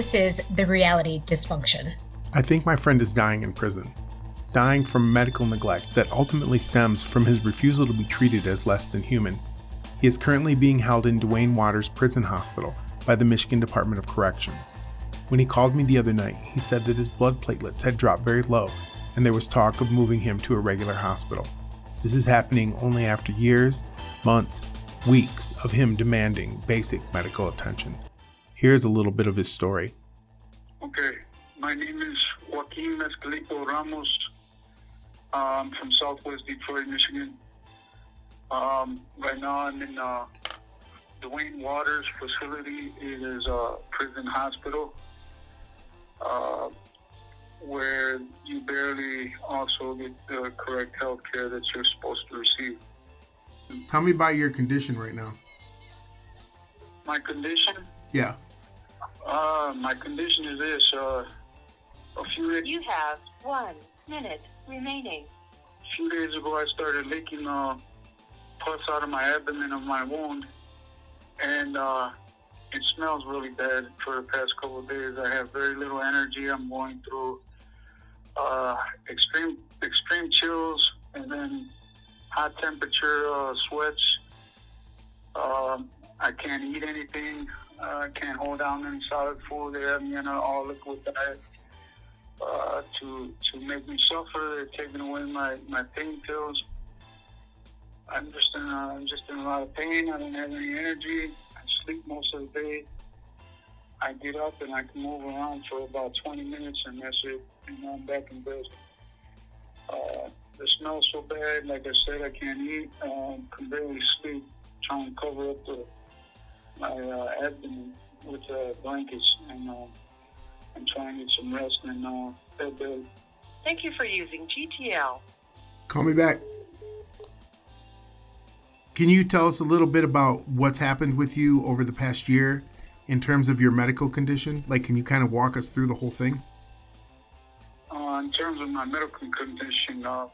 This is The Reality Dysfunction. I think my friend is dying in prison, dying from medical neglect that ultimately stems from his refusal to be treated as less than human. He is currently being held in Duane Waters Prison Hospital by the Michigan Department of Corrections. When he called me the other night, he said that his blood platelets had dropped very low and there was talk of moving him to a regular hospital. This is happening only after years, months, weeks of him demanding basic medical attention. Here's a little bit of his story. Okay, my name is Joaquin Mescalico Ramos. I'm from Southwest Detroit, Michigan. Um, right now, I'm in uh, Duane Waters facility. It is a prison hospital uh, where you barely also get the correct health care that you're supposed to receive. Tell me about your condition right now. My condition? Yeah. Uh, my condition is this. Uh, a few days, You have one minute remaining. a few days ago, I started leaking uh, pus out of my abdomen of my wound, and uh, it smells really bad. For the past couple of days, I have very little energy. I'm going through uh, extreme extreme chills, and then hot temperature uh, sweats. Um, I can't eat anything. Uh, I can't hold down any solid food. They have me on an all liquid diet uh, to to make me suffer. They're taking away my, my pain pills. I'm just in I'm just in a lot of pain. I don't have any energy. I sleep most of the day. I get up and I can move around for about 20 minutes, and that's it. And I'm back in bed. Uh, the smell's so bad. Like I said, I can't eat. Um, can barely sleep. Trying to cover up the my uh, abdomen with uh, blankets, and uh, I'm trying to get some rest and uh, bed bed. Thank you for using GTL. Call me back. Can you tell us a little bit about what's happened with you over the past year in terms of your medical condition? Like, can you kind of walk us through the whole thing? Uh, in terms of my medical condition, uh,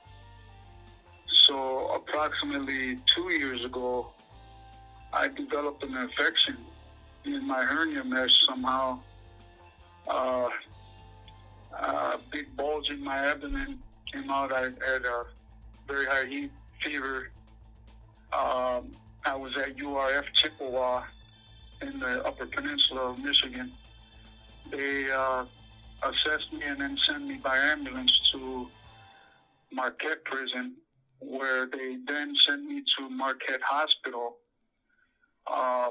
so approximately two years ago, I developed an infection in my hernia mesh somehow. Uh, uh, big bulge in my abdomen came out. I had a very high heat fever. Um, I was at URF Chippewa in the Upper Peninsula of Michigan. They uh, assessed me and then sent me by ambulance to Marquette Prison, where they then sent me to Marquette Hospital uh,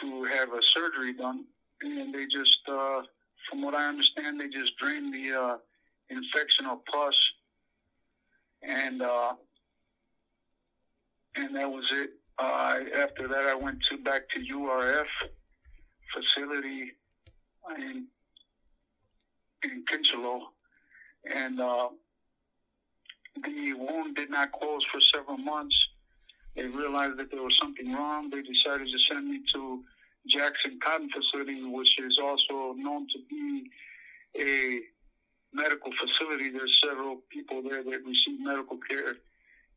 to have a surgery done. And they just, uh, from what I understand, they just drained the uh, infection of pus, and uh, and that was it. Uh, after that, I went to back to URF facility in in Kincheloe, and uh, the wound did not close for several months. They realized that there was something wrong. They decided to send me to Jackson Cotton Facility, which is also known to be a medical facility. There's several people there that receive medical care,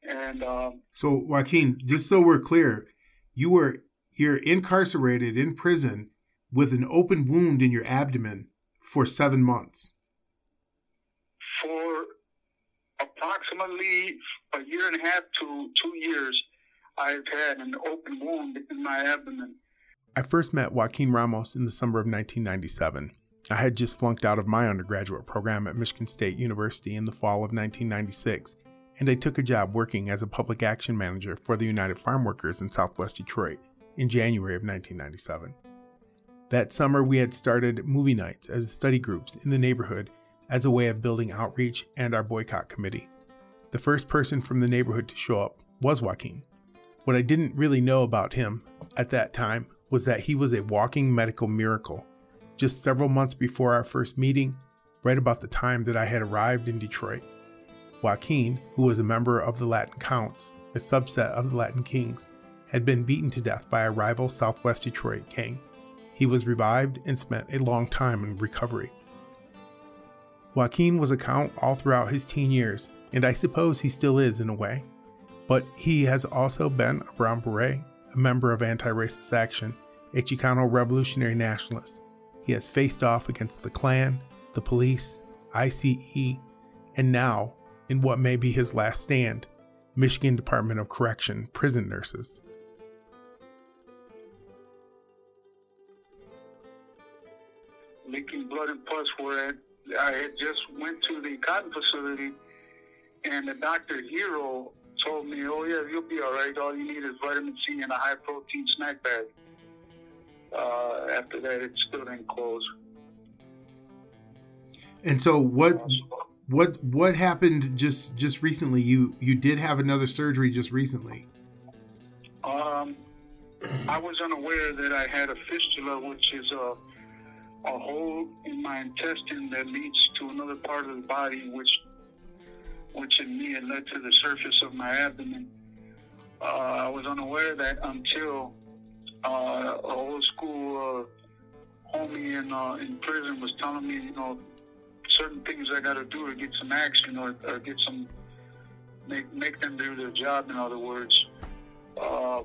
and um, So, Joaquin, just so we're clear, you were you're incarcerated in prison with an open wound in your abdomen for seven months. for approximately a year and a half to two years, I've had an open wound in my abdomen. I first met Joaquin Ramos in the summer of 1997. I had just flunked out of my undergraduate program at Michigan State University in the fall of 1996, and I took a job working as a public action manager for the United Farm Workers in Southwest Detroit in January of 1997. That summer, we had started movie nights as study groups in the neighborhood as a way of building outreach and our boycott committee. The first person from the neighborhood to show up was Joaquin. What I didn't really know about him at that time was that he was a walking medical miracle. Just several months before our first meeting, right about the time that I had arrived in Detroit, Joaquin, who was a member of the Latin Counts, a subset of the Latin Kings, had been beaten to death by a rival Southwest Detroit gang. He was revived and spent a long time in recovery. Joaquin was a count all throughout his teen years, and I suppose he still is in a way. But he has also been a Brown Beret, a member of Anti Racist Action, a Chicano revolutionary nationalist. He has faced off against the Klan, the police, ICE, and now, in what may be his last stand, Michigan Department of Correction prison nurses. Leaking blood and pus where I had just went to the cotton facility and the doctor Hero told me, oh yeah, you'll be all right. All you need is vitamin C and a high protein snack bag. Uh, after that, it still didn't close. And so what what what happened just just recently? You you did have another surgery just recently. Um, I was unaware that I had a fistula, which is a a hole in my intestine that leads to another part of the body, which which in me had led to the surface of my abdomen. Uh, I was unaware of that until uh, a old school uh, homie in uh, in prison was telling me, you know, certain things I got to do to get some action or, or get some make make them do their job. In other words, uh,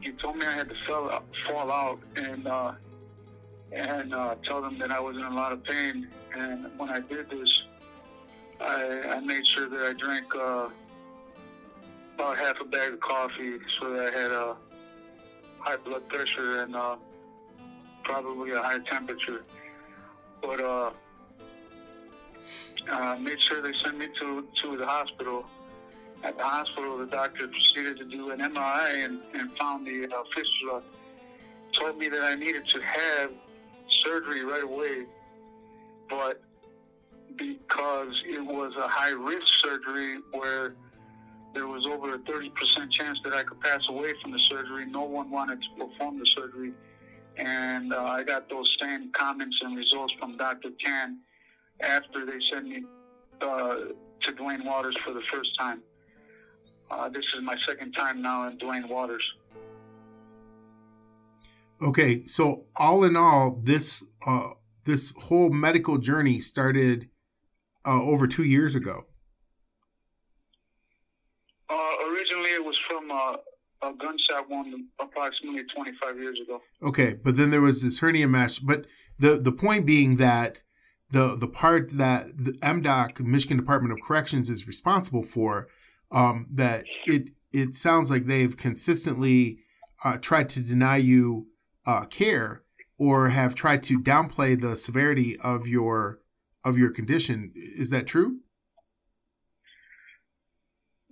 he told me I had to out, fall out and uh, and uh, tell them that I was in a lot of pain. And when I did this, I, I made sure that I drank uh, about half a bag of coffee so that I had a high blood pressure and uh, probably a high temperature. But uh, uh, made sure they sent me to, to the hospital. At the hospital, the doctor proceeded to do an MRI and, and found the uh, fistula. Told me that I needed to have surgery right away, but because it was a high risk surgery where there was over a 30% chance that I could pass away from the surgery, no one wanted to perform the surgery. And uh, I got those same comments and results from Dr. Tan after they sent me uh, to Duane Waters for the first time. Uh, this is my second time now in Duane Waters. Okay, so all in all, this uh, this whole medical journey started uh, over two years ago. Uh, originally, it was from uh, a gunshot wound approximately 25 years ago. Okay, but then there was this hernia mesh. But the the point being that the the part that the MDOC, Michigan Department of Corrections, is responsible for, um, that it it sounds like they've consistently uh, tried to deny you uh, care or have tried to downplay the severity of your of your condition. Is that true?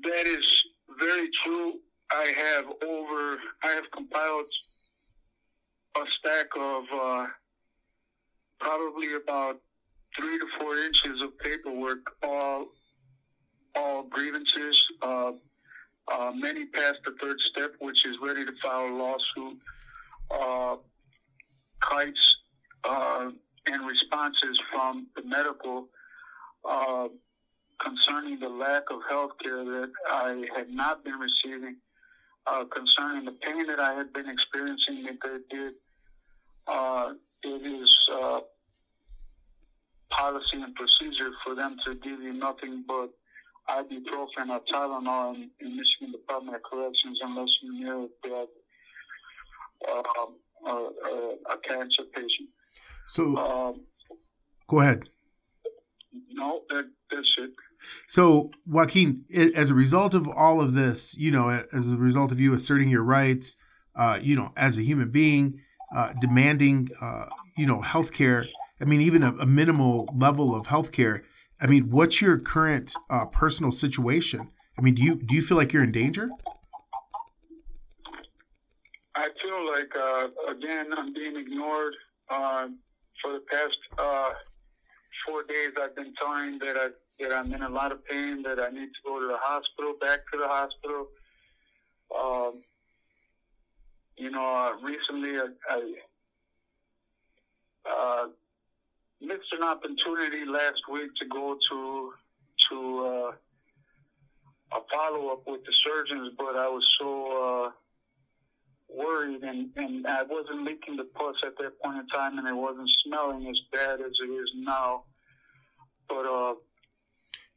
That is very true. I have over. I have compiled a stack of uh, probably about three to four inches of paperwork, all all grievances. Uh, uh, many past the third step, which is ready to file a lawsuit uh, kites uh, and responses from the medical uh, concerning the lack of health care that I had not been receiving, uh, concerning the pain that I had been experiencing that they did. Uh, it is uh, policy and procedure for them to give you nothing but ibuprofen or Tylenol in, in Michigan Department of Corrections unless you know that um, a, a, cancer patient. So, um, go ahead. No, that, that's it. So, Joaquin, as a result of all of this, you know, as a result of you asserting your rights, uh, you know, as a human being, uh, demanding, uh, you know, healthcare. I mean, even a, a, minimal level of healthcare. I mean, what's your current uh, personal situation? I mean, do you do you feel like you're in danger? I feel like uh, again I'm being ignored. For the past uh, four days, I've been telling that I that I'm in a lot of pain, that I need to go to the hospital, back to the hospital. Um, you know, uh, recently I, I uh, missed an opportunity last week to go to to uh, a follow up with the surgeons, but I was so uh, worried, and, and I wasn't leaking the pus at that point in time, and it wasn't smelling as bad as it is now. But uh,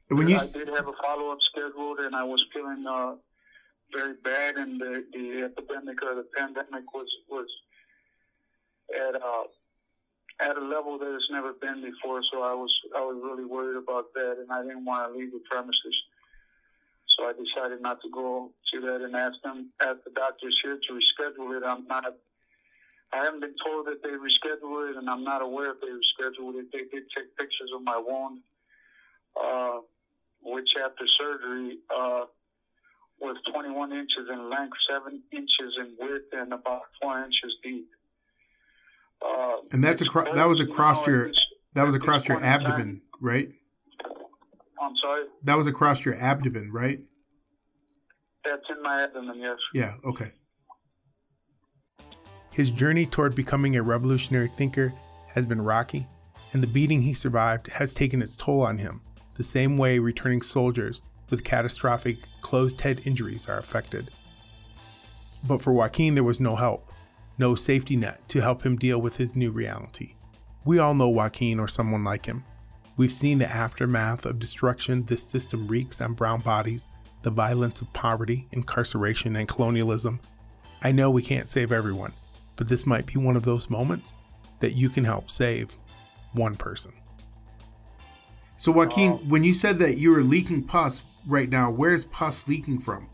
when you I did have a follow up scheduled, and I was feeling uh, very bad, and the, the epidemic or the pandemic was was at uh, at a level that it's never been before. So I was I was really worried about that, and I didn't want to leave the premises. So I decided not to go to that and ask them, ask the doctors here to reschedule it. I'm not. I haven't been told that they rescheduled it, and I'm not aware if they rescheduled it. They did take pictures of my wound, uh, which after surgery uh, was 21 inches in length, 7 inches in width, and about 4 inches deep. Uh, And that's across. That was you across know, your. That was across your in time. abdomen, right? I'm sorry, That was across your abdomen, right? that's in my abdomen, yes. Yeah. Okay. His journey toward becoming a revolutionary thinker has been rocky, and the beating he survived has taken its toll on him, the same way returning soldiers with catastrophic closed head injuries are affected. But for Joaquin, there was no help, no safety net to help him deal with his new reality. We all know Joaquin or someone like him. We've seen the aftermath of destruction this system wreaks on brown bodies, the violence of poverty, incarceration, and colonialism. I know we can't save everyone, but this might be one of those moments that you can help save one person. So, Joaquin, when you said that you were leaking pus right now, where's pus leaking from?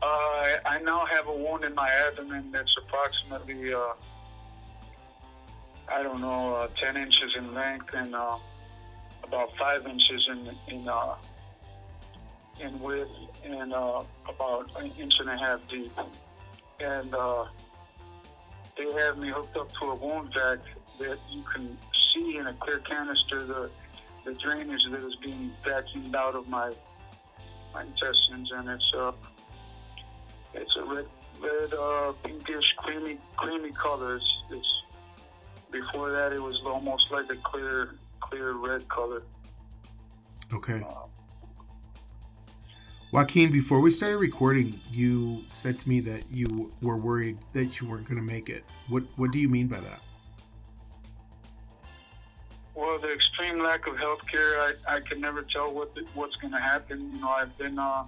Uh, I, I now have a wound in my abdomen that's approximately, uh, I don't know, uh, 10 inches in length and uh, about 5 inches in, in, uh, in width and uh, about an inch and a half deep. And uh, they have me hooked up to a wound vac that you can see in a clear canister the, the drainage that is being vacuumed out of my, my intestines. And it's, uh, it's a red, red, pinkish, creamy, creamy color. It's, it's before that it was almost like a clear, clear red color. Okay. Uh, Joaquin, before we started recording, you said to me that you were worried that you weren't going to make it. What What do you mean by that? well, the extreme lack of health care, I, I can never tell what what's going to happen. You know, I've been, uh,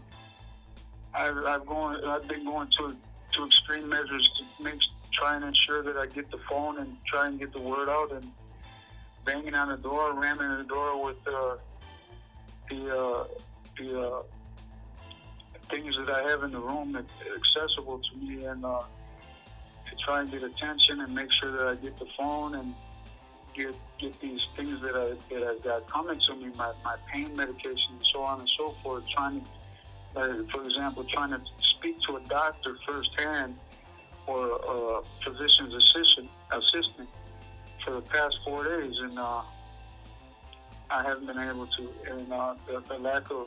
I've, I've going, I've been going to to extreme measures to make try and ensure that I get the phone and try and get the word out and banging on the door, ramming the door with uh, the uh, the uh, things that I have in the room that accessible to me and uh, to try and get attention and make sure that I get the phone and get get these things that I that I got coming to me, my, my pain medication and so on and so forth. Trying to, uh, for example, trying to speak to a doctor firsthand or a physician's assistant assistant for the past four days, and uh, I haven't been able to. And uh, the, the lack of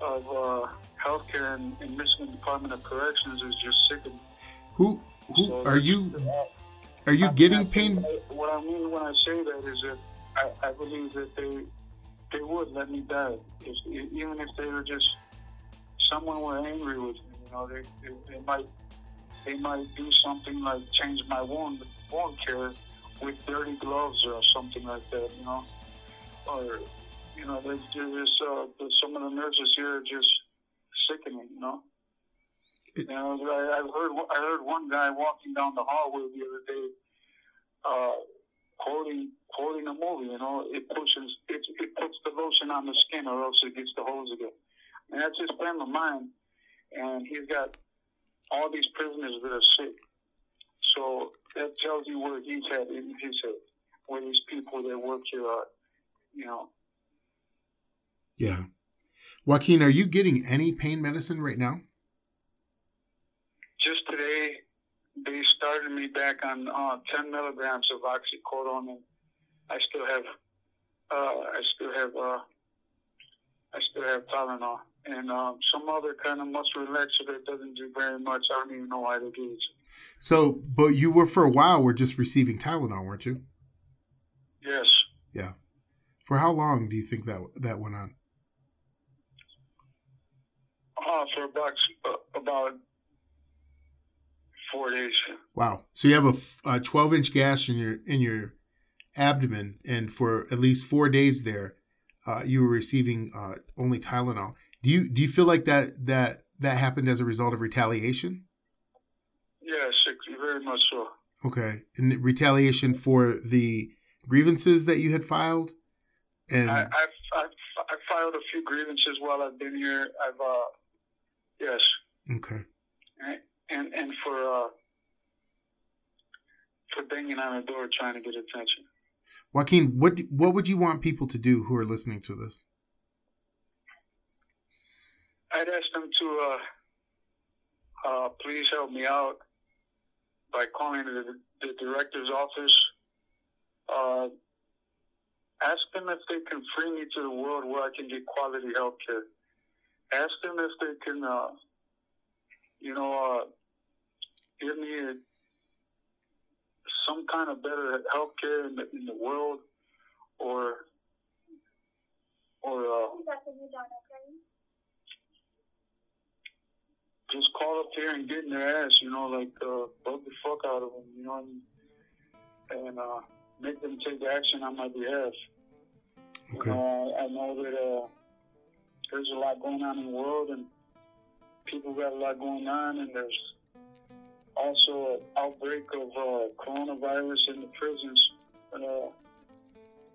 of uh, healthcare in, in Michigan Department of Corrections is just sickening. Who Who So are you? Are you I- getting I- pain? What I mean when I say that is that I, I believe that they they would let me die, if, even if they were just someone were angry with me. You know, they, they they might they might do something like change my wound wound care with dirty gloves or something like that. You know, or you know, there's there's uh, some of the nurses here are just sickening. You know. You know, I, I've heard I heard one guy walking down the hallway the other day, uh, quoting quoting a movie. You know, it pushes it, it puts the lotion on the skin, or else it gets the hose again. And that's his friend of mine, and he's got all these prisoners that are sick. So that tells you where he's at in his head, where these people that work here are. You know, Yeah. Joaquin, are you getting any pain medicine right now? just today they started me back on uh, 10 milligrams of oxycodone, and I still have, uh, I still have, uh, I still have Tylenol and um, some other kind of muscle relaxer that doesn't do very much. I don't even know why they gave it. So, but you were for a while were just receiving Tylenol, weren't you? Yes, Yeah. For how long do you think that that went on? uh, for about about four days. Wow. So you have a 12 inch gash in your in your abdomen, and for at least four days there, uh, you were receiving uh, only Tylenol. Do you do you feel like that that that happened as a result of retaliation? Yes, very much so. Okay. In retaliation for the grievances that you had filed? And I, I've, I've, I've filed a few grievances while I've been here. I've, uh, yes. Okay. And, and, and for, uh, for banging on the door trying to get attention. Joaquin, what what would you want people to do who are listening to this? I'd ask them to uh, uh, please help me out by calling the, the director's office. Uh, ask them if they can free me to the world where I can get quality health care. Ask them if they can, uh, you know, uh, give me a, some kind of better health care in the, in the world or or uh, just call up here and get in their ass, you know, like uh, bug the fuck out of them, you know, and, and uh, make them take action on my behalf. Okay. You know, I, I know that uh, there's a lot going on in the world, and people got a lot going on, and there's also an outbreak of uh, coronavirus in the prisons. Uh,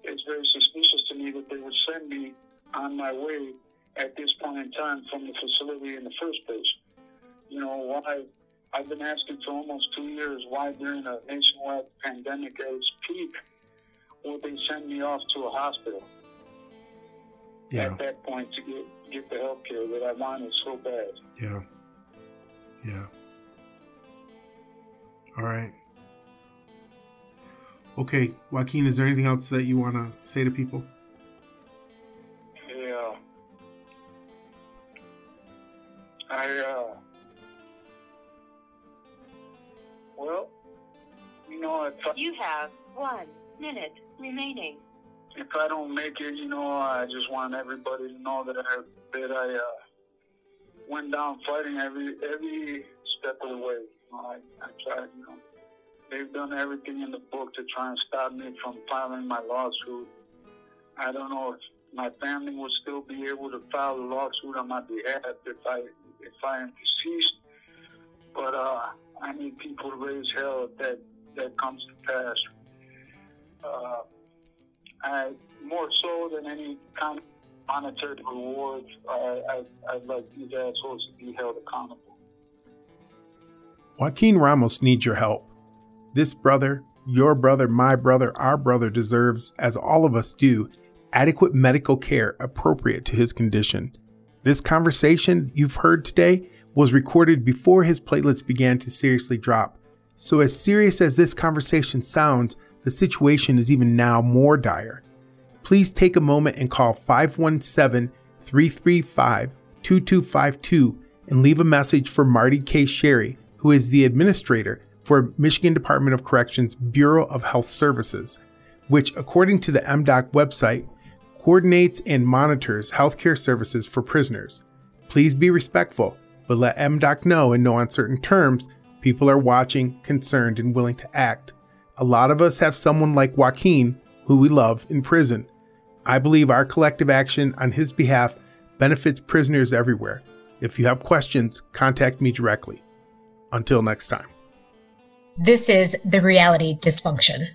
it's very suspicious to me that they would send me on my way at this point in time from the facility in the first place you know, why I've been asking for almost two years why during a nationwide pandemic at its peak would they send me off to a hospital yeah. at that point to get get the health care that I wanted so bad. Yeah. Yeah. All right. Okay, Joaquin, is there anything else that you want to say to people? One minute remaining. If I don't make it, you know, I just want everybody to know that I that I uh, went down fighting every every step of the way. I, I tried, you know. They've done everything in the book to try and stop me from filing my lawsuit. I don't know if my family would still be able to file a lawsuit on my behalf if I if I am deceased. But uh, I need people to raise hell if that, that comes to pass. Uh, I, more so than any kind of monetary reward, I, I'd like these assholes to be held accountable. Joaquin Ramos needs your help. This brother, your brother, my brother, our brother deserves, as all of us do, adequate medical care appropriate to his condition. This conversation you've heard today was recorded before his platelets began to seriously drop. So, as serious as this conversation sounds, the situation is even now more dire. Please take a moment and call 517 335 2252 and leave a message for Marti Kay Sherry, who is the administrator for Michigan Department of Corrections Bureau of Health Services, which, according to the MDOC website, coordinates and monitors healthcare services for prisoners. Please be respectful but let MDOC know in no uncertain terms people are watching, concerned, and willing to act. A lot of us have someone like Joaquin, who we love, in prison. I believe our collective action on his behalf benefits prisoners everywhere. If you have questions, contact me directly. Until next time. This is the reality dysfunction.